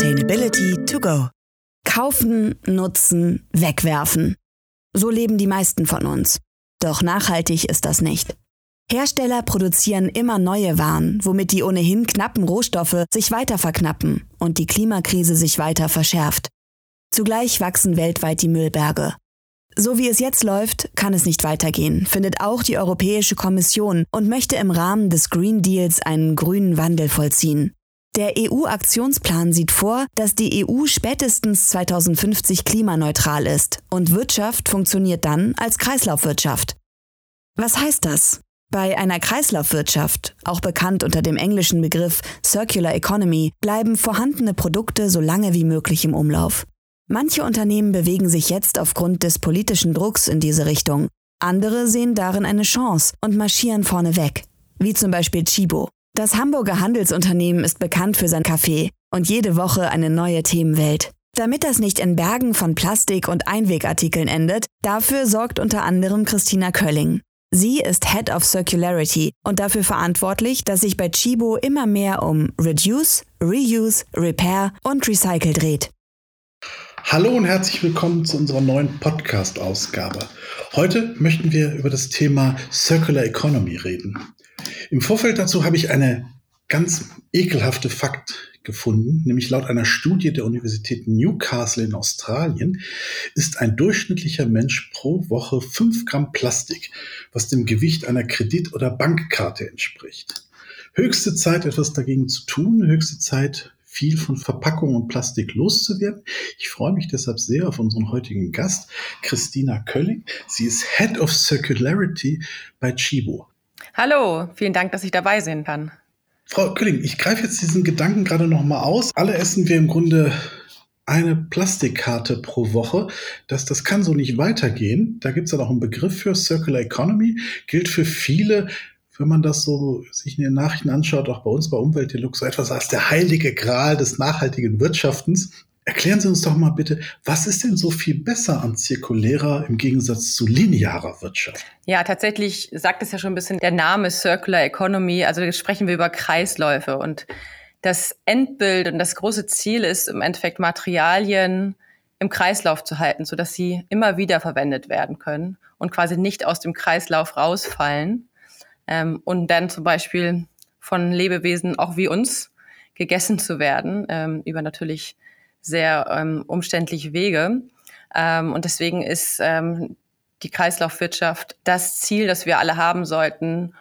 Sustainability to go. Kaufen, nutzen, wegwerfen. So leben die meisten von uns. Doch nachhaltig ist das nicht. Hersteller produzieren immer neue Waren, womit die ohnehin knappen Rohstoffe sich weiter verknappen und die Klimakrise sich weiter verschärft. Zugleich wachsen weltweit die Müllberge. So wie es jetzt läuft, kann es nicht weitergehen, findet auch die Europäische Kommission und möchte im Rahmen des Green Deals einen grünen Wandel vollziehen. Der EU-Aktionsplan sieht vor, dass die EU spätestens 2050 klimaneutral ist und Wirtschaft funktioniert dann als Kreislaufwirtschaft. Was heißt das? Bei einer Kreislaufwirtschaft, auch bekannt unter dem englischen Begriff Circular Economy, bleiben vorhandene Produkte so lange wie möglich im Umlauf. Manche Unternehmen bewegen sich jetzt aufgrund des politischen Drucks in diese Richtung. Andere sehen darin eine Chance und marschieren vorne weg, wie zum Beispiel Chibo. Das Hamburger Handelsunternehmen ist bekannt für sein Kaffee und jede Woche eine neue Themenwelt. Damit das nicht in Bergen von Plastik und Einwegartikeln endet, dafür sorgt unter anderem Christina Kölling. Sie ist Head of Circularity und dafür verantwortlich, dass sich bei Chibo immer mehr um Reduce, Reuse, Repair und Recycle dreht. Hallo und herzlich willkommen zu unserer neuen Podcast-Ausgabe. Heute möchten wir über das Thema Circular Economy reden. Im Vorfeld dazu habe ich eine ganz ekelhafte Fakt gefunden, nämlich laut einer Studie der Universität Newcastle in Australien ist ein durchschnittlicher Mensch pro Woche 5 Gramm Plastik, was dem Gewicht einer Kredit- oder Bankkarte entspricht. Höchste Zeit, etwas dagegen zu tun, höchste Zeit, viel von Verpackung und Plastik loszuwerden. Ich freue mich deshalb sehr auf unseren heutigen Gast, Christina Kölling. Sie ist Head of Circularity bei Chibo. Hallo, vielen Dank, dass ich dabei sein kann. Frau Kölling, ich greife jetzt diesen Gedanken gerade noch mal aus. Alle essen wir im Grunde eine Plastikkarte pro Woche. Das, das kann so nicht weitergehen. Da gibt es dann auch einen Begriff für Circular Economy, gilt für viele wenn man das so sich in den Nachrichten anschaut, auch bei uns bei Umwelt Deluxe, so etwas als der heilige Gral des nachhaltigen Wirtschaftens. Erklären Sie uns doch mal bitte, was ist denn so viel besser an zirkulärer im Gegensatz zu linearer Wirtschaft? Ja, tatsächlich sagt es ja schon ein bisschen der Name Circular Economy. Also sprechen wir über Kreisläufe und das Endbild und das große Ziel ist im Endeffekt Materialien im Kreislauf zu halten, sodass sie immer wieder verwendet werden können und quasi nicht aus dem Kreislauf rausfallen ähm, und dann zum Beispiel von Lebewesen auch wie uns gegessen zu werden, ähm, über natürlich sehr ähm, umständliche Wege. Ähm, und deswegen ist ähm, die Kreislaufwirtschaft das Ziel, das wir alle haben sollten,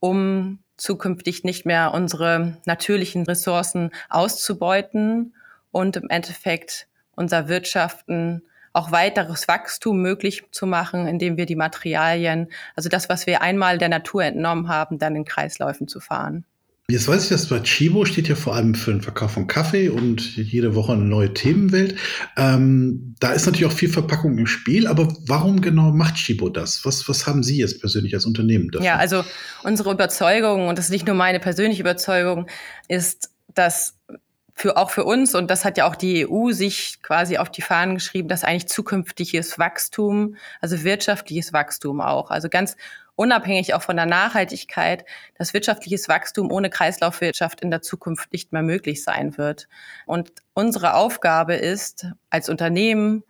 um zukünftig nicht mehr unsere natürlichen Ressourcen auszubeuten und im Endeffekt unser Wirtschaften auch weiteres Wachstum möglich zu machen, indem wir die Materialien, also das, was wir einmal der Natur entnommen haben, dann in Kreisläufen zu fahren. Jetzt weiß ich, dass bei Chibo steht ja vor allem für den Verkauf von Kaffee und jede Woche eine neue Themenwelt. Ähm, da ist natürlich auch viel Verpackung im Spiel, aber warum genau macht Chibo das? Was, was haben Sie jetzt persönlich als Unternehmen dafür? Ja, also unsere Überzeugung, und das ist nicht nur meine persönliche Überzeugung, ist, dass für auch für uns, und das hat ja auch die EU sich quasi auf die Fahnen geschrieben, dass eigentlich zukünftiges Wachstum, also wirtschaftliches Wachstum auch, also ganz unabhängig auch von der Nachhaltigkeit, dass wirtschaftliches Wachstum ohne Kreislaufwirtschaft in der Zukunft nicht mehr möglich sein wird. Und unsere Aufgabe ist, als Unternehmen,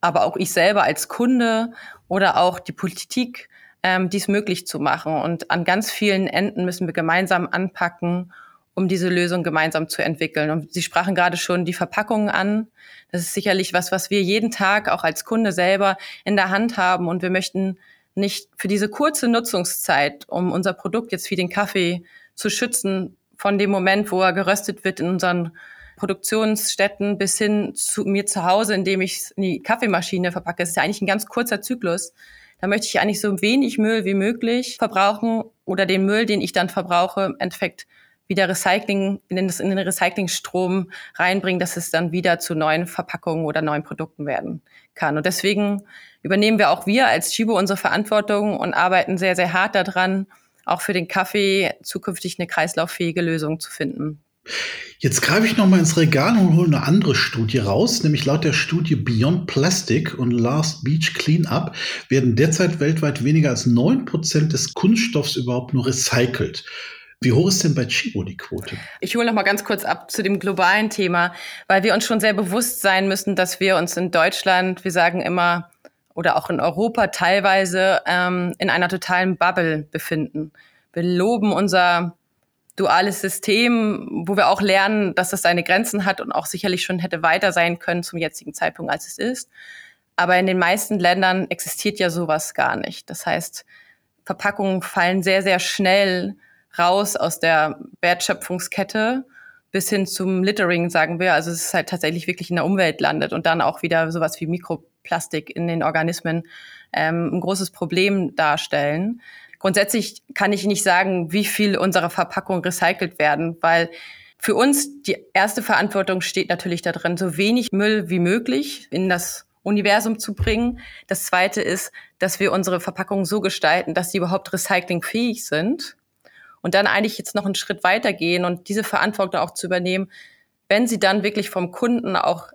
aber auch ich selber als Kunde oder auch die Politik, ähm, dies möglich zu machen. Und an ganz vielen Enden müssen wir gemeinsam anpacken um diese Lösung gemeinsam zu entwickeln. Und Sie sprachen gerade schon die Verpackungen an. Das ist sicherlich was, was wir jeden Tag auch als Kunde selber in der Hand haben. Und wir möchten nicht für diese kurze Nutzungszeit, um unser Produkt jetzt wie den Kaffee zu schützen, von dem Moment, wo er geröstet wird in unseren Produktionsstätten bis hin zu mir zu Hause, indem ich es in die Kaffeemaschine verpacke. Das ist ja eigentlich ein ganz kurzer Zyklus. Da möchte ich eigentlich so wenig Müll wie möglich verbrauchen oder den Müll, den ich dann verbrauche, im Endeffekt wieder Recycling in den, in den Recyclingstrom reinbringen, dass es dann wieder zu neuen Verpackungen oder neuen Produkten werden kann. Und deswegen übernehmen wir auch wir als Chibo unsere Verantwortung und arbeiten sehr, sehr hart daran, auch für den Kaffee zukünftig eine kreislauffähige Lösung zu finden. Jetzt greife ich noch mal ins Regal und hole eine andere Studie raus, nämlich laut der Studie Beyond Plastic und Last Beach Cleanup werden derzeit weltweit weniger als neun Prozent des Kunststoffs überhaupt nur recycelt. Wie hoch ist denn bei Chibo die Quote? Ich hole noch mal ganz kurz ab zu dem globalen Thema, weil wir uns schon sehr bewusst sein müssen, dass wir uns in Deutschland, wir sagen immer, oder auch in Europa teilweise ähm, in einer totalen Bubble befinden. Wir loben unser duales System, wo wir auch lernen, dass es seine Grenzen hat und auch sicherlich schon hätte weiter sein können zum jetzigen Zeitpunkt, als es ist. Aber in den meisten Ländern existiert ja sowas gar nicht. Das heißt, Verpackungen fallen sehr, sehr schnell raus aus der Wertschöpfungskette bis hin zum Littering, sagen wir. Also es ist halt tatsächlich wirklich in der Umwelt landet und dann auch wieder sowas wie Mikroplastik in den Organismen ähm, ein großes Problem darstellen. Grundsätzlich kann ich nicht sagen, wie viel unserer Verpackungen recycelt werden, weil für uns die erste Verantwortung steht natürlich darin, so wenig Müll wie möglich in das Universum zu bringen. Das zweite ist, dass wir unsere Verpackungen so gestalten, dass sie überhaupt recyclingfähig sind und dann eigentlich jetzt noch einen Schritt weitergehen und diese Verantwortung auch zu übernehmen, wenn sie dann wirklich vom Kunden auch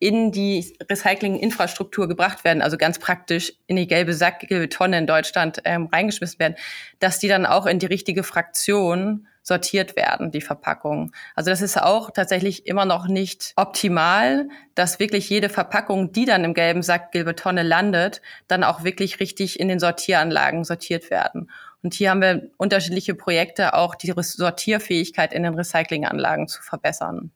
in die Recycling-Infrastruktur gebracht werden, also ganz praktisch in die gelbe Sack, gelbe Tonne in Deutschland ähm, reingeschmissen werden, dass die dann auch in die richtige Fraktion sortiert werden, die Verpackungen. Also das ist auch tatsächlich immer noch nicht optimal, dass wirklich jede Verpackung, die dann im gelben Sack, gelbe Tonne landet, dann auch wirklich richtig in den Sortieranlagen sortiert werden. Und hier haben wir unterschiedliche Projekte, auch die Sortierfähigkeit in den Recyclinganlagen zu verbessern.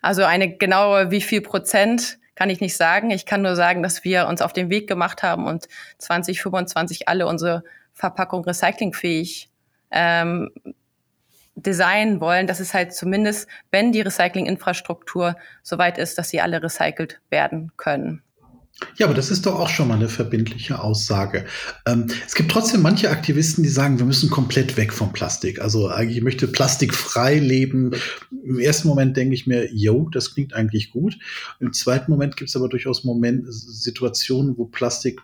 Also eine genaue, wie viel Prozent kann ich nicht sagen. Ich kann nur sagen, dass wir uns auf den Weg gemacht haben und 2025 alle unsere Verpackung recyclingfähig ähm, designen wollen, dass es halt zumindest, wenn die Recyclinginfrastruktur soweit ist, dass sie alle recycelt werden können. Ja, aber das ist doch auch schon mal eine verbindliche Aussage. Ähm, es gibt trotzdem manche Aktivisten, die sagen, wir müssen komplett weg vom Plastik. Also eigentlich möchte Plastik frei leben. Im ersten Moment denke ich mir, yo, das klingt eigentlich gut. Im zweiten Moment gibt es aber durchaus Moment, Situationen, wo Plastik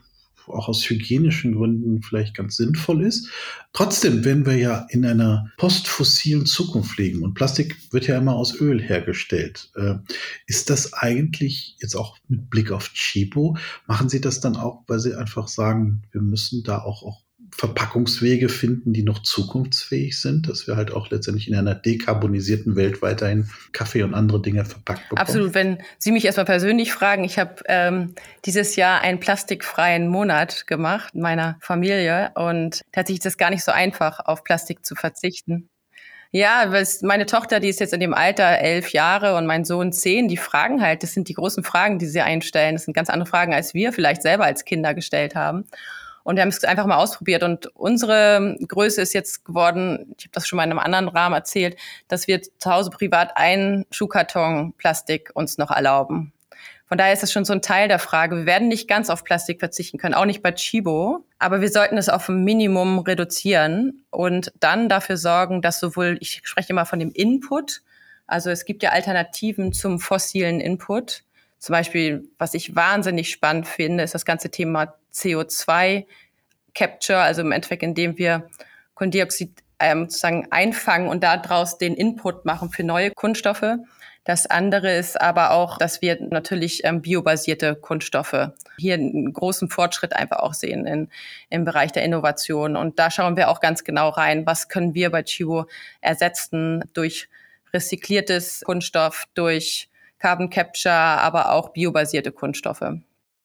auch aus hygienischen Gründen vielleicht ganz sinnvoll ist. Trotzdem werden wir ja in einer postfossilen Zukunft leben und Plastik wird ja immer aus Öl hergestellt. Äh, ist das eigentlich jetzt auch mit Blick auf Chibo, machen Sie das dann auch, weil Sie einfach sagen, wir müssen da auch, auch Verpackungswege finden, die noch zukunftsfähig sind, dass wir halt auch letztendlich in einer dekarbonisierten Welt weiterhin Kaffee und andere Dinge verpackt bekommen. Absolut. Wenn Sie mich erstmal persönlich fragen, ich habe ähm, dieses Jahr einen plastikfreien Monat gemacht in meiner Familie und tatsächlich ist es gar nicht so einfach, auf Plastik zu verzichten. Ja, meine Tochter, die ist jetzt in dem Alter elf Jahre und mein Sohn zehn, die fragen halt, das sind die großen Fragen, die sie einstellen. Das sind ganz andere Fragen, als wir vielleicht selber als Kinder gestellt haben. Und wir haben es einfach mal ausprobiert. Und unsere Größe ist jetzt geworden, ich habe das schon mal in einem anderen Rahmen erzählt, dass wir zu Hause privat einen Schuhkarton Plastik uns noch erlauben. Von daher ist es schon so ein Teil der Frage. Wir werden nicht ganz auf Plastik verzichten können, auch nicht bei Chibo, aber wir sollten es auf ein Minimum reduzieren und dann dafür sorgen, dass sowohl, ich spreche immer von dem Input, also es gibt ja Alternativen zum fossilen Input. Zum Beispiel, was ich wahnsinnig spannend finde, ist das ganze Thema CO2 Capture, also im Endeffekt, indem wir Kohlendioxid ähm, sozusagen einfangen und daraus den Input machen für neue Kunststoffe. Das andere ist aber auch, dass wir natürlich ähm, biobasierte Kunststoffe hier einen großen Fortschritt einfach auch sehen in, im Bereich der Innovation. Und da schauen wir auch ganz genau rein, was können wir bei Chivo ersetzen durch recyceltes Kunststoff, durch Carbon Capture, aber auch biobasierte Kunststoffe.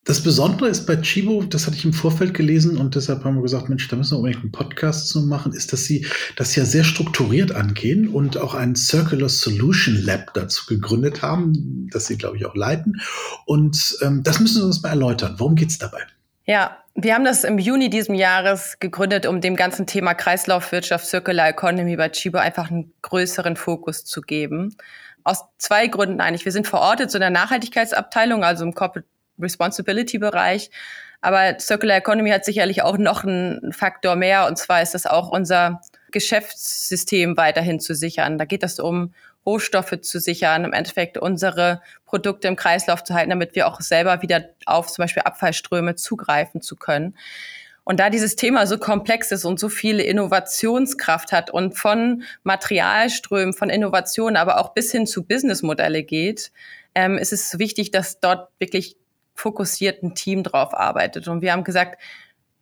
Das Besondere ist bei Chibo, das hatte ich im Vorfeld gelesen und deshalb haben wir gesagt, Mensch, da müssen wir unbedingt einen Podcast zu machen, ist, dass sie das ja sehr strukturiert angehen und auch ein Circular Solution Lab dazu gegründet haben, das sie, glaube ich, auch leiten. Und ähm, das müssen Sie uns mal erläutern. Worum geht es dabei? Ja, wir haben das im Juni diesem Jahres gegründet, um dem ganzen Thema Kreislaufwirtschaft, Circular Economy bei Chibo einfach einen größeren Fokus zu geben. Aus zwei Gründen eigentlich. Wir sind verortet so in der Nachhaltigkeitsabteilung, also im Corporate Responsibility-Bereich. Aber Circular Economy hat sicherlich auch noch einen Faktor mehr. Und zwar ist es auch unser Geschäftssystem weiterhin zu sichern. Da geht es um Rohstoffe zu sichern, im Endeffekt unsere Produkte im Kreislauf zu halten, damit wir auch selber wieder auf zum Beispiel Abfallströme zugreifen zu können. Und da dieses Thema so komplex ist und so viel Innovationskraft hat und von Materialströmen, von Innovationen, aber auch bis hin zu Businessmodelle geht, ähm, ist es wichtig, dass dort wirklich fokussiert ein Team drauf arbeitet. Und wir haben gesagt,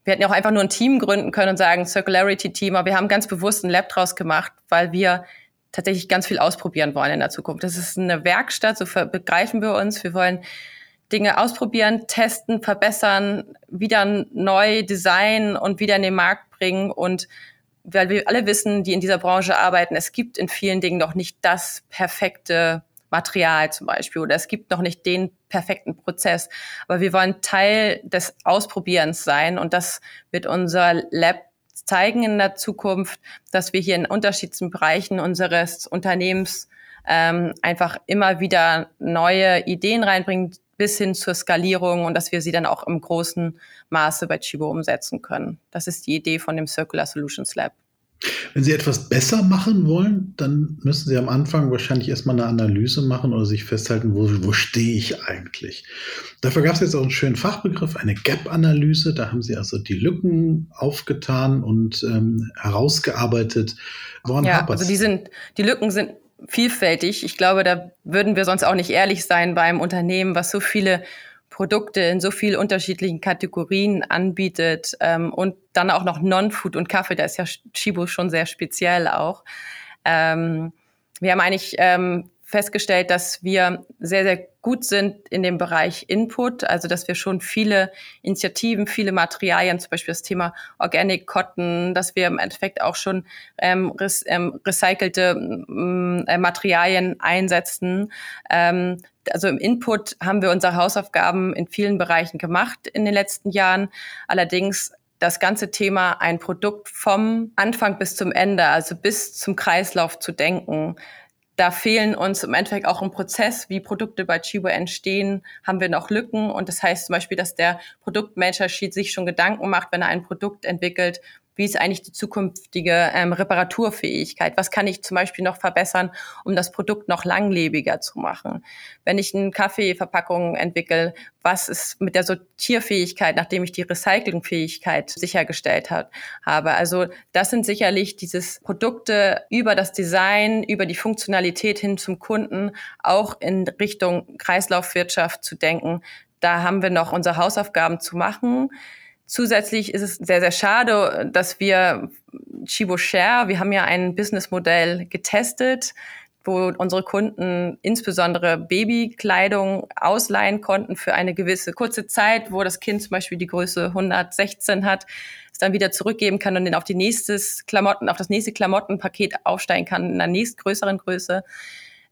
wir hätten ja auch einfach nur ein Team gründen können und sagen Circularity-Team, aber wir haben ganz bewusst ein Lab draus gemacht, weil wir tatsächlich ganz viel ausprobieren wollen in der Zukunft. Das ist eine Werkstatt, so begreifen wir uns. Wir wollen Dinge ausprobieren, testen, verbessern, wieder neu designen und wieder in den Markt bringen. Und weil wir alle wissen, die in dieser Branche arbeiten, es gibt in vielen Dingen noch nicht das perfekte Material zum Beispiel oder es gibt noch nicht den perfekten Prozess. Aber wir wollen Teil des Ausprobierens sein und das wird unser Lab zeigen in der Zukunft, dass wir hier in unterschiedlichen Bereichen unseres Unternehmens ähm, einfach immer wieder neue Ideen reinbringen, bis hin zur Skalierung und dass wir sie dann auch im großen Maße bei Chibo umsetzen können. Das ist die Idee von dem Circular Solutions Lab. Wenn Sie etwas besser machen wollen, dann müssen Sie am Anfang wahrscheinlich erstmal eine Analyse machen oder sich festhalten, wo, wo stehe ich eigentlich. Dafür gab es jetzt auch einen schönen Fachbegriff, eine Gap-Analyse. Da haben Sie also die Lücken aufgetan und ähm, herausgearbeitet. Woran ja, also die sind, die Lücken sind vielfältig. Ich glaube, da würden wir sonst auch nicht ehrlich sein beim Unternehmen, was so viele Produkte in so vielen unterschiedlichen Kategorien anbietet ähm, und dann auch noch Non-Food und Kaffee, da ist ja Chibo schon sehr speziell auch. Ähm, wir haben eigentlich ähm, festgestellt, dass wir sehr, sehr gut sind in dem Bereich Input, also dass wir schon viele Initiativen, viele Materialien, zum Beispiel das Thema Organic Cotton, dass wir im Endeffekt auch schon ähm, res, ähm, recycelte ähm, Materialien einsetzen. Ähm, also im Input haben wir unsere Hausaufgaben in vielen Bereichen gemacht in den letzten Jahren. Allerdings das ganze Thema ein Produkt vom Anfang bis zum Ende, also bis zum Kreislauf zu denken, da fehlen uns im Endeffekt auch im Prozess, wie Produkte bei Chibo entstehen, haben wir noch Lücken. Und das heißt zum Beispiel, dass der Produktmanager sich schon Gedanken macht, wenn er ein Produkt entwickelt, wie ist eigentlich die zukünftige ähm, Reparaturfähigkeit? Was kann ich zum Beispiel noch verbessern, um das Produkt noch langlebiger zu machen? Wenn ich eine Kaffeeverpackung entwickle, was ist mit der Sortierfähigkeit, nachdem ich die Recyclingfähigkeit sichergestellt hat, habe? Also das sind sicherlich dieses Produkte über das Design, über die Funktionalität hin zum Kunden, auch in Richtung Kreislaufwirtschaft zu denken. Da haben wir noch unsere Hausaufgaben zu machen. Zusätzlich ist es sehr, sehr schade, dass wir Chibo Share, wir haben ja ein Businessmodell getestet, wo unsere Kunden insbesondere Babykleidung ausleihen konnten für eine gewisse kurze Zeit, wo das Kind zum Beispiel die Größe 116 hat, es dann wieder zurückgeben kann und dann auf die nächstes Klamotten, auf das nächste Klamottenpaket aufsteigen kann in einer nächstgrößeren Größe.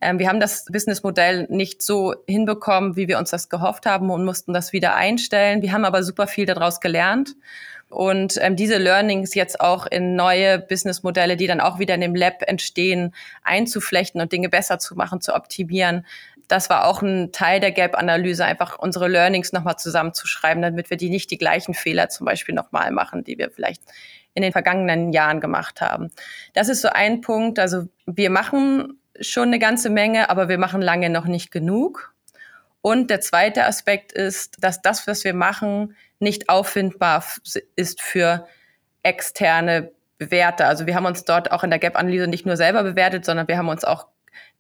Ähm, wir haben das Businessmodell nicht so hinbekommen, wie wir uns das gehofft haben und mussten das wieder einstellen. Wir haben aber super viel daraus gelernt und ähm, diese Learnings jetzt auch in neue Businessmodelle, die dann auch wieder in dem Lab entstehen, einzuflechten und Dinge besser zu machen, zu optimieren. Das war auch ein Teil der Gap-Analyse, einfach unsere Learnings nochmal zusammenzuschreiben, damit wir die nicht die gleichen Fehler zum Beispiel nochmal machen, die wir vielleicht in den vergangenen Jahren gemacht haben. Das ist so ein Punkt. Also wir machen schon eine ganze Menge, aber wir machen lange noch nicht genug. Und der zweite Aspekt ist, dass das, was wir machen, nicht auffindbar ist für externe Bewerter. Also wir haben uns dort auch in der Gap-Analyse nicht nur selber bewertet, sondern wir haben uns auch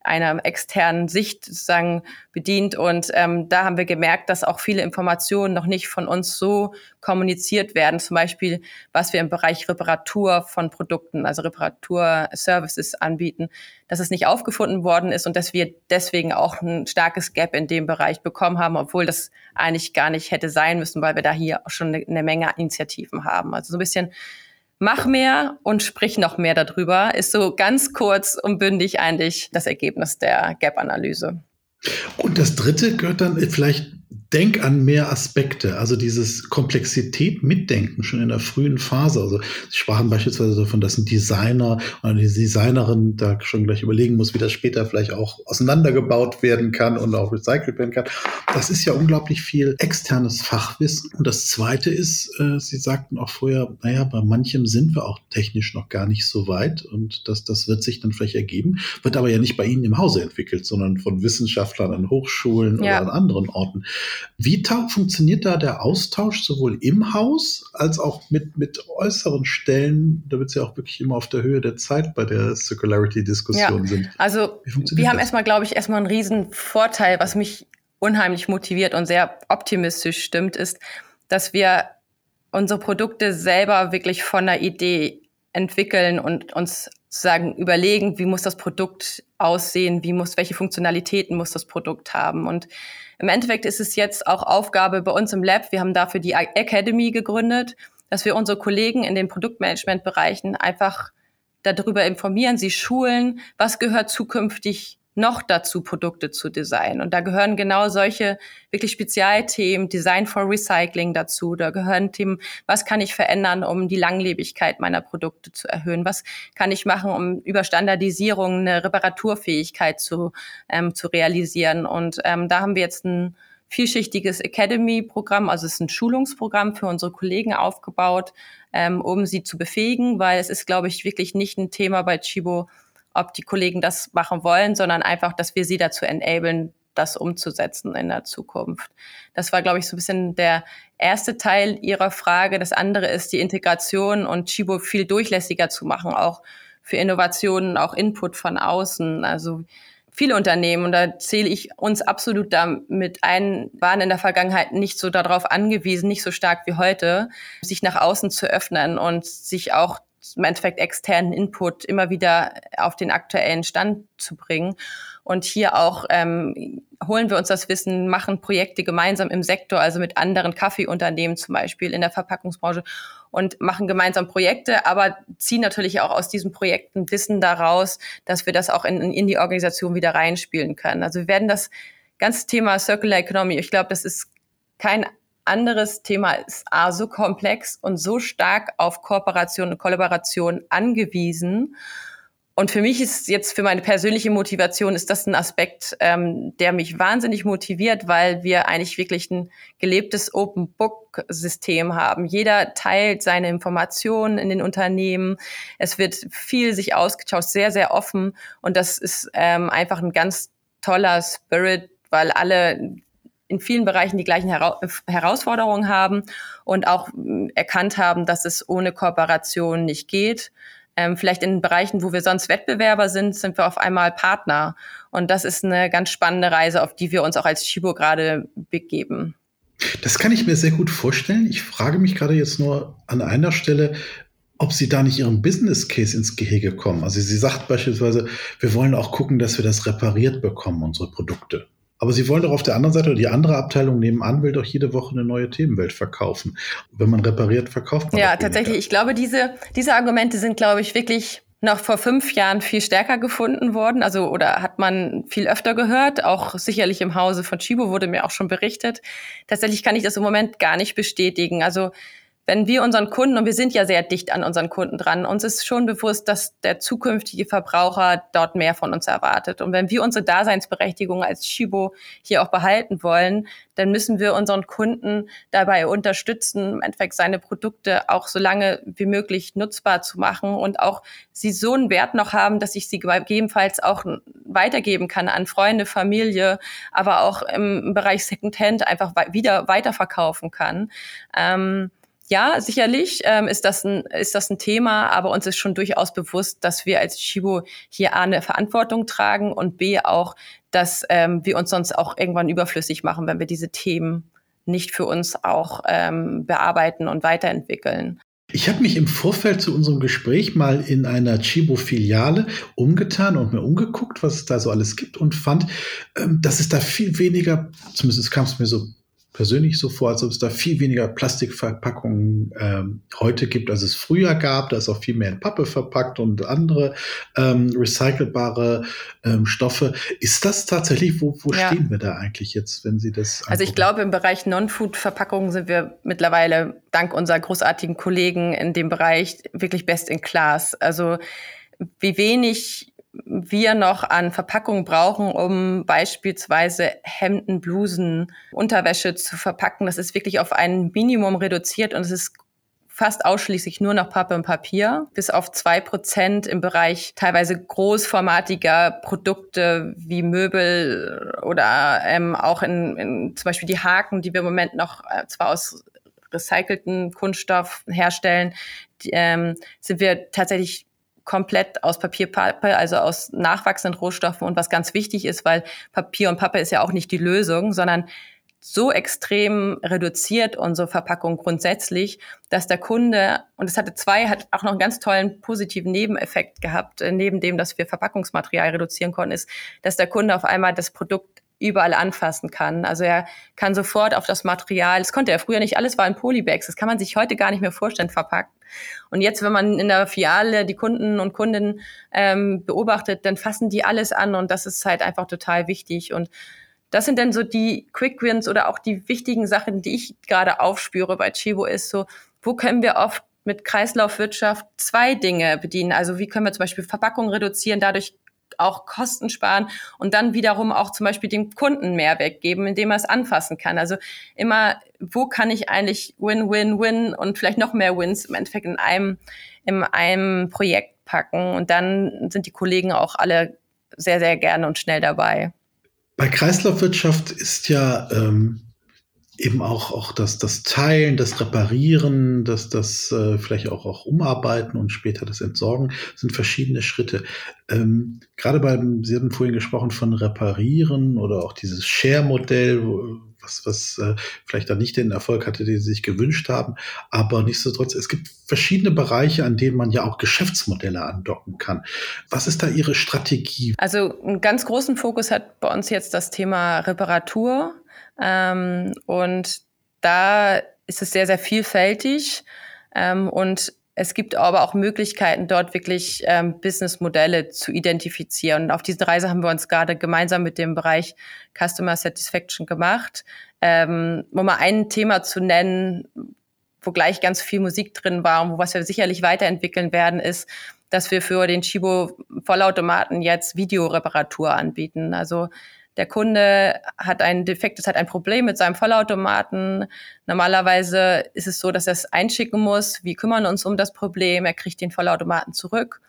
einer externen Sicht sozusagen bedient. Und ähm, da haben wir gemerkt, dass auch viele Informationen noch nicht von uns so kommuniziert werden. Zum Beispiel, was wir im Bereich Reparatur von Produkten, also Reparaturservices anbieten, dass es nicht aufgefunden worden ist und dass wir deswegen auch ein starkes Gap in dem Bereich bekommen haben, obwohl das eigentlich gar nicht hätte sein müssen, weil wir da hier schon eine, eine Menge Initiativen haben. Also so ein bisschen mach mehr und sprich noch mehr darüber, ist so ganz kurz und bündig eigentlich das Ergebnis der Gap-Analyse. Und das dritte gehört dann vielleicht denk an mehr Aspekte, also dieses Komplexität mitdenken schon in der frühen Phase. Also Sie sprachen beispielsweise davon, dass ein Designer oder die Designerin da schon gleich überlegen muss, wie das später vielleicht auch auseinandergebaut werden kann und auch recycelt werden kann. Das ist ja unglaublich viel externes Fachwissen. Und das Zweite ist, äh, Sie sagten auch vorher, naja, bei manchem sind wir auch technisch noch gar nicht so weit und das, das wird sich dann vielleicht ergeben, wird aber ja nicht bei Ihnen im Hause entwickelt, sondern von Wissenschaftlern an Hochschulen ja. oder an anderen Orten. Wie funktioniert da der Austausch sowohl im Haus als auch mit, mit äußeren Stellen, damit sie auch wirklich immer auf der Höhe der Zeit bei der Circularity-Diskussion ja, sind? Also wir haben das? erstmal, glaube ich, erstmal einen riesen Vorteil, was mich unheimlich motiviert und sehr optimistisch stimmt, ist, dass wir unsere Produkte selber wirklich von der Idee entwickeln und uns sozusagen überlegen, wie muss das Produkt aussehen, wie muss, welche Funktionalitäten muss das Produkt haben. Und im Endeffekt ist es jetzt auch Aufgabe bei uns im Lab. Wir haben dafür die Academy gegründet, dass wir unsere Kollegen in den Produktmanagementbereichen einfach darüber informieren, sie schulen, was gehört zukünftig noch dazu, Produkte zu designen. Und da gehören genau solche wirklich Spezialthemen, Design for Recycling dazu. Da gehören Themen, was kann ich verändern, um die Langlebigkeit meiner Produkte zu erhöhen? Was kann ich machen, um über Standardisierung eine Reparaturfähigkeit zu, ähm, zu realisieren? Und ähm, da haben wir jetzt ein vielschichtiges Academy-Programm, also es ist ein Schulungsprogramm für unsere Kollegen aufgebaut, ähm, um sie zu befähigen, weil es ist, glaube ich, wirklich nicht ein Thema bei Chibo, ob die Kollegen das machen wollen, sondern einfach, dass wir sie dazu enablen, das umzusetzen in der Zukunft. Das war, glaube ich, so ein bisschen der erste Teil Ihrer Frage. Das andere ist die Integration und Chibo viel durchlässiger zu machen, auch für Innovationen, auch Input von außen. Also viele Unternehmen, und da zähle ich uns absolut damit ein, waren in der Vergangenheit nicht so darauf angewiesen, nicht so stark wie heute, sich nach außen zu öffnen und sich auch im Endeffekt externen Input immer wieder auf den aktuellen Stand zu bringen. Und hier auch ähm, holen wir uns das Wissen, machen Projekte gemeinsam im Sektor, also mit anderen Kaffeeunternehmen zum Beispiel in der Verpackungsbranche und machen gemeinsam Projekte, aber ziehen natürlich auch aus diesen Projekten Wissen daraus, dass wir das auch in, in die Organisation wieder reinspielen können. Also wir werden das ganze Thema Circular Economy, ich glaube, das ist kein anderes Thema ist A, so komplex und so stark auf Kooperation und Kollaboration angewiesen. Und für mich ist jetzt für meine persönliche Motivation ist das ein Aspekt, ähm, der mich wahnsinnig motiviert, weil wir eigentlich wirklich ein gelebtes Open Book System haben. Jeder teilt seine Informationen in den Unternehmen. Es wird viel sich ausgetauscht, sehr, sehr offen. Und das ist ähm, einfach ein ganz toller Spirit, weil alle in vielen Bereichen die gleichen Hera Herausforderungen haben und auch hm, erkannt haben, dass es ohne Kooperation nicht geht. Ähm, vielleicht in Bereichen, wo wir sonst Wettbewerber sind, sind wir auf einmal Partner. Und das ist eine ganz spannende Reise, auf die wir uns auch als Chibo gerade begeben. Das kann ich mir sehr gut vorstellen. Ich frage mich gerade jetzt nur an einer Stelle, ob Sie da nicht Ihren Business Case ins Gehege kommen. Also sie sagt beispielsweise, wir wollen auch gucken, dass wir das repariert bekommen, unsere Produkte. Aber sie wollen doch auf der anderen Seite, oder die andere Abteilung nebenan will doch jede Woche eine neue Themenwelt verkaufen. Wenn man repariert, verkauft man. Ja, tatsächlich. Ich glaube, diese, diese Argumente sind, glaube ich, wirklich noch vor fünf Jahren viel stärker gefunden worden. Also, oder hat man viel öfter gehört. Auch sicherlich im Hause von Chibo wurde mir auch schon berichtet. Tatsächlich kann ich das im Moment gar nicht bestätigen. Also, wenn wir unseren Kunden, und wir sind ja sehr dicht an unseren Kunden dran, uns ist schon bewusst, dass der zukünftige Verbraucher dort mehr von uns erwartet. Und wenn wir unsere Daseinsberechtigung als Shibo hier auch behalten wollen, dann müssen wir unseren Kunden dabei unterstützen, im Endeffekt seine Produkte auch so lange wie möglich nutzbar zu machen und auch sie so einen Wert noch haben, dass ich sie gegebenenfalls auch weitergeben kann an Freunde, Familie, aber auch im Bereich Secondhand einfach wieder weiterverkaufen kann. Ähm, ja, sicherlich ähm, ist, das ein, ist das ein Thema, aber uns ist schon durchaus bewusst, dass wir als Chibo hier A eine Verantwortung tragen und B auch, dass ähm, wir uns sonst auch irgendwann überflüssig machen, wenn wir diese Themen nicht für uns auch ähm, bearbeiten und weiterentwickeln. Ich habe mich im Vorfeld zu unserem Gespräch mal in einer Chibo-Filiale umgetan und mir umgeguckt, was es da so alles gibt und fand, ähm, dass es da viel weniger, zumindest kam es mir so persönlich so vor, als ob es da viel weniger Plastikverpackungen ähm, heute gibt, als es früher gab. Da ist auch viel mehr in Pappe verpackt und andere ähm, recycelbare ähm, Stoffe. Ist das tatsächlich, wo, wo ja. stehen wir da eigentlich jetzt, wenn Sie das Also ich glaube, im Bereich Non-Food-Verpackungen sind wir mittlerweile dank unserer großartigen Kollegen in dem Bereich wirklich best in class. Also wie wenig wir noch an Verpackung brauchen, um beispielsweise Hemden, Blusen, Unterwäsche zu verpacken. Das ist wirklich auf ein Minimum reduziert und es ist fast ausschließlich nur noch Pappe und Papier, bis auf zwei Prozent im Bereich teilweise großformatiger Produkte wie Möbel oder ähm, auch in, in zum Beispiel die Haken, die wir im Moment noch äh, zwar aus recycelten Kunststoff herstellen, die, ähm, sind wir tatsächlich komplett aus Papierpappe, also aus nachwachsenden Rohstoffen und was ganz wichtig ist, weil Papier und Pappe ist ja auch nicht die Lösung, sondern so extrem reduziert unsere Verpackung grundsätzlich, dass der Kunde, und es hatte zwei, hat auch noch einen ganz tollen positiven Nebeneffekt gehabt, äh, neben dem, dass wir Verpackungsmaterial reduzieren konnten, ist, dass der Kunde auf einmal das Produkt überall anfassen kann. Also er kann sofort auf das Material, das konnte er früher nicht, alles war in Polybags, das kann man sich heute gar nicht mehr vorstellen, verpackt. Und jetzt, wenn man in der Filiale die Kunden und Kundinnen ähm, beobachtet, dann fassen die alles an und das ist halt einfach total wichtig. Und das sind dann so die Quick Wins oder auch die wichtigen Sachen, die ich gerade aufspüre bei Chibo, ist so, wo können wir oft mit Kreislaufwirtschaft zwei Dinge bedienen. Also wie können wir zum Beispiel Verpackungen reduzieren, dadurch auch Kosten sparen und dann wiederum auch zum Beispiel dem Kunden mehr weggeben, indem er es anfassen kann. Also immer, wo kann ich eigentlich Win-Win-Win und vielleicht noch mehr Wins im Endeffekt in einem, in einem Projekt packen. Und dann sind die Kollegen auch alle sehr, sehr gerne und schnell dabei. Bei Kreislaufwirtschaft ist ja ähm, eben auch, auch das, das Teilen, das Reparieren, das, das äh, vielleicht auch, auch Umarbeiten und später das Entsorgen sind verschiedene Schritte. Ähm, gerade beim, Sie hatten vorhin gesprochen von Reparieren oder auch dieses Share-Modell, was, was äh, vielleicht dann nicht den Erfolg hatte, den Sie sich gewünscht haben. Aber nichtsdestotrotz, es gibt verschiedene Bereiche, an denen man ja auch Geschäftsmodelle andocken kann. Was ist da Ihre Strategie? Also einen ganz großen Fokus hat bei uns jetzt das Thema Reparatur. Ähm, und da ist es sehr, sehr vielfältig. Ähm, und es gibt aber auch Möglichkeiten, dort wirklich ähm, Businessmodelle zu identifizieren. Und auf diese Reise haben wir uns gerade gemeinsam mit dem Bereich Customer Satisfaction gemacht. Ähm, um mal ein Thema zu nennen, wo gleich ganz viel Musik drin war und wo was wir sicherlich weiterentwickeln werden, ist, dass wir für den Chibo Vollautomaten jetzt Videoreparatur anbieten. Also der Kunde hat einen Defekt, es hat ein Problem mit seinem Vollautomaten. Normalerweise ist es so, dass er es einschicken muss. Wir kümmern uns um das Problem. Er kriegt den Vollautomaten zurück.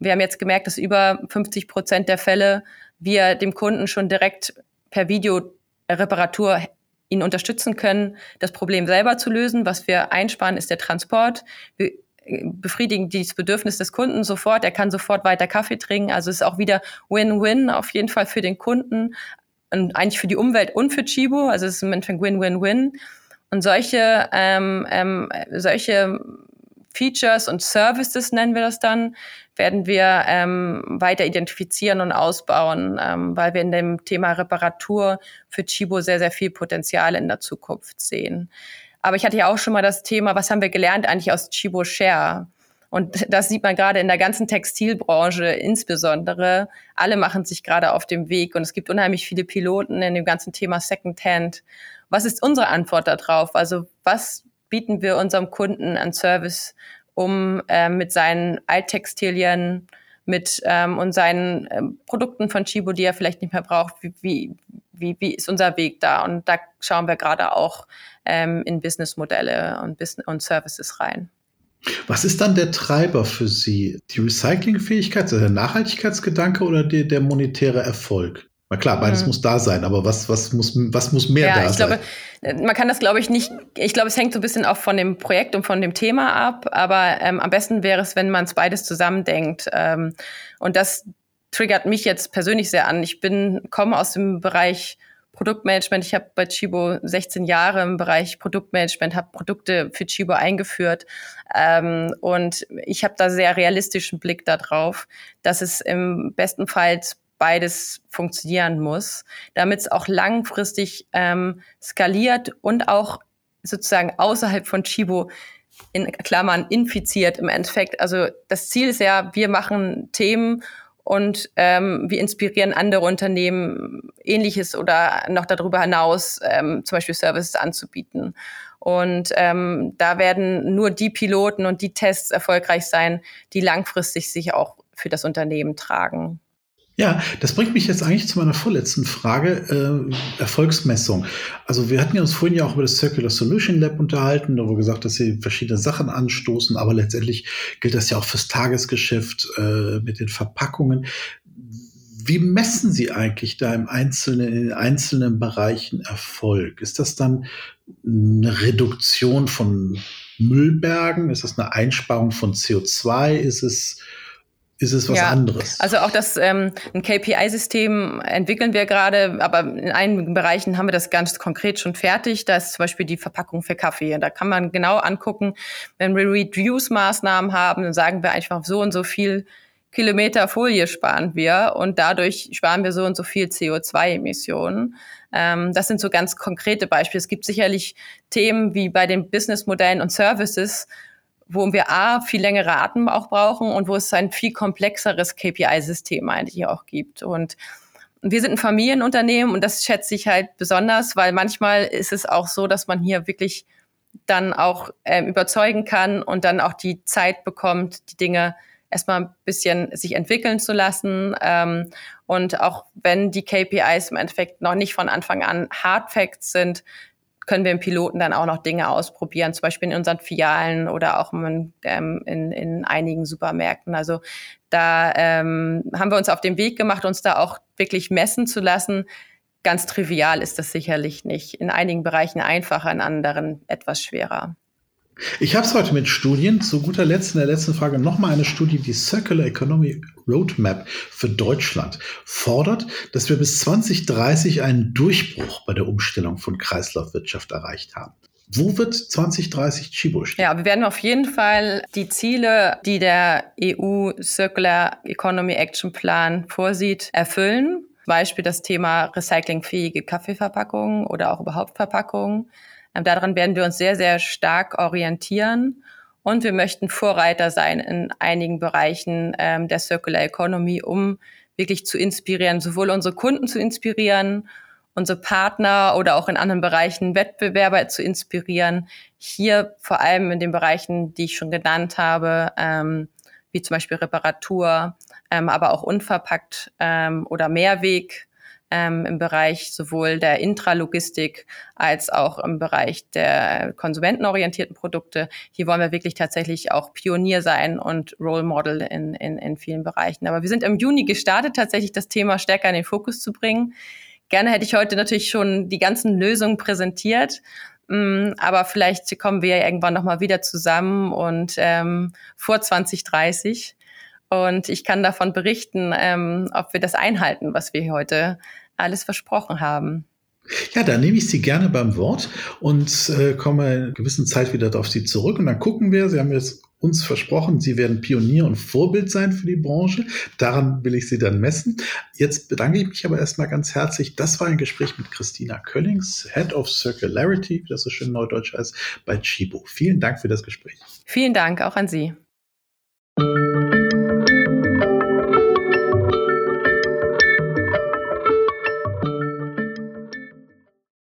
Wir haben jetzt gemerkt, dass über 50 Prozent der Fälle wir dem Kunden schon direkt per Videoreparatur ihn unterstützen können, das Problem selber zu lösen. Was wir einsparen, ist der Transport. Wir befriedigen dieses Bedürfnis des Kunden sofort. Er kann sofort weiter Kaffee trinken. Also es ist auch wieder Win-Win auf jeden Fall für den Kunden und eigentlich für die Umwelt und für Chibo. Also es ist im Endeffekt Win-Win-Win. Und solche, ähm, ähm, solche Features und Services nennen wir das dann, werden wir ähm, weiter identifizieren und ausbauen, ähm, weil wir in dem Thema Reparatur für Chibo sehr, sehr viel Potenzial in der Zukunft sehen. Aber ich hatte ja auch schon mal das Thema, was haben wir gelernt eigentlich aus Chibo Share? Und das sieht man gerade in der ganzen Textilbranche insbesondere. Alle machen sich gerade auf dem Weg und es gibt unheimlich viele Piloten in dem ganzen Thema Secondhand. Was ist unsere Antwort darauf? Also was bieten wir unserem Kunden an Service, um äh, mit seinen Alttextilien, mit ähm, und seinen äh, Produkten von Chibo, die er vielleicht nicht mehr braucht, wie, wie, wie, wie ist unser Weg da? Und da schauen wir gerade auch ähm, in Businessmodelle und, Business und Services rein. Was ist dann der Treiber für Sie? Die Recyclingfähigkeit, also der Nachhaltigkeitsgedanke oder die, der monetäre Erfolg? Na klar, beides mhm. muss da sein, aber was, was, muss, was muss mehr ja, da ich sein? Glaube, man kann das, glaube ich, nicht, ich glaube, es hängt so ein bisschen auch von dem Projekt und von dem Thema ab, aber ähm, am besten wäre es, wenn man es beides zusammendenkt. Ähm, und das triggert mich jetzt persönlich sehr an. Ich bin, komme aus dem Bereich Produktmanagement. Ich habe bei Chibo 16 Jahre im Bereich Produktmanagement, habe Produkte für Chibo eingeführt ähm, und ich habe da sehr realistischen Blick darauf, dass es im besten Fall beides funktionieren muss, damit es auch langfristig ähm, skaliert und auch sozusagen außerhalb von Chibo in Klammern infiziert im Endeffekt. Also das Ziel ist ja, wir machen Themen und ähm, wir inspirieren andere Unternehmen, ähnliches oder noch darüber hinaus ähm, zum Beispiel Services anzubieten. Und ähm, da werden nur die Piloten und die Tests erfolgreich sein, die langfristig sich auch für das Unternehmen tragen. Ja, das bringt mich jetzt eigentlich zu meiner vorletzten Frage, äh, Erfolgsmessung. Also wir hatten ja uns vorhin ja auch über das Circular Solution Lab unterhalten, da wurde gesagt, dass sie verschiedene Sachen anstoßen, aber letztendlich gilt das ja auch fürs Tagesgeschäft äh, mit den Verpackungen. Wie messen Sie eigentlich da im Einzelnen, in einzelnen Bereichen Erfolg? Ist das dann eine Reduktion von Müllbergen? Ist das eine Einsparung von CO2? Ist es ist es was ja, anderes. Also auch das ähm, ein KPI-System entwickeln wir gerade, aber in einigen Bereichen haben wir das ganz konkret schon fertig. Da ist zum Beispiel die Verpackung für Kaffee. Da kann man genau angucken, wenn wir Reduce-Maßnahmen haben, dann sagen wir einfach so und so viel Kilometer Folie sparen wir und dadurch sparen wir so und so viel CO2-Emissionen. Ähm, das sind so ganz konkrete Beispiele. Es gibt sicherlich Themen wie bei den Businessmodellen und Services, wo wir A, viel längere Atem auch brauchen und wo es ein viel komplexeres KPI-System eigentlich auch gibt. Und wir sind ein Familienunternehmen und das schätze ich halt besonders, weil manchmal ist es auch so, dass man hier wirklich dann auch äh, überzeugen kann und dann auch die Zeit bekommt, die Dinge erstmal ein bisschen sich entwickeln zu lassen. Ähm, und auch wenn die KPIs im Endeffekt noch nicht von Anfang an Hard Facts sind, können wir im Piloten dann auch noch Dinge ausprobieren, zum Beispiel in unseren Filialen oder auch in, ähm, in, in einigen Supermärkten. Also da ähm, haben wir uns auf den Weg gemacht, uns da auch wirklich messen zu lassen. Ganz trivial ist das sicherlich nicht. In einigen Bereichen einfacher, in anderen etwas schwerer. Ich habe es heute mit Studien. Zu guter Letzt in der letzten Frage nochmal eine Studie, die Circular Economy Roadmap für Deutschland fordert, dass wir bis 2030 einen Durchbruch bei der Umstellung von Kreislaufwirtschaft erreicht haben. Wo wird 2030 Chibo stehen? Ja, wir werden auf jeden Fall die Ziele, die der EU Circular Economy Action Plan vorsieht, erfüllen. Beispiel das Thema recyclingfähige Kaffeeverpackungen oder auch überhaupt Verpackungen. Ähm, daran werden wir uns sehr, sehr stark orientieren. Und wir möchten Vorreiter sein in einigen Bereichen ähm, der Circular Economy, um wirklich zu inspirieren, sowohl unsere Kunden zu inspirieren, unsere Partner oder auch in anderen Bereichen Wettbewerber zu inspirieren. Hier vor allem in den Bereichen, die ich schon genannt habe, ähm, wie zum Beispiel Reparatur, ähm, aber auch unverpackt ähm, oder Mehrweg ähm, im Bereich sowohl der Intralogistik als auch im Bereich der konsumentenorientierten Produkte. Hier wollen wir wirklich tatsächlich auch Pionier sein und Role Model in, in, in vielen Bereichen. Aber wir sind im Juni gestartet, tatsächlich das Thema stärker in den Fokus zu bringen. Gerne hätte ich heute natürlich schon die ganzen Lösungen präsentiert. Mm, aber vielleicht kommen wir ja irgendwann nochmal wieder zusammen und ähm, vor 2030 und ich kann davon berichten, ähm, ob wir das einhalten, was wir heute alles versprochen haben. Ja, da nehme ich Sie gerne beim Wort und äh, komme in einer gewissen Zeit wieder auf Sie zurück. Und dann gucken wir, Sie haben jetzt uns versprochen, Sie werden Pionier und Vorbild sein für die Branche. Daran will ich Sie dann messen. Jetzt bedanke ich mich aber erstmal ganz herzlich. Das war ein Gespräch mit Christina Köllings, Head of Circularity, wie das so schön neudeutsch heißt, bei Chibo. Vielen Dank für das Gespräch. Vielen Dank auch an Sie.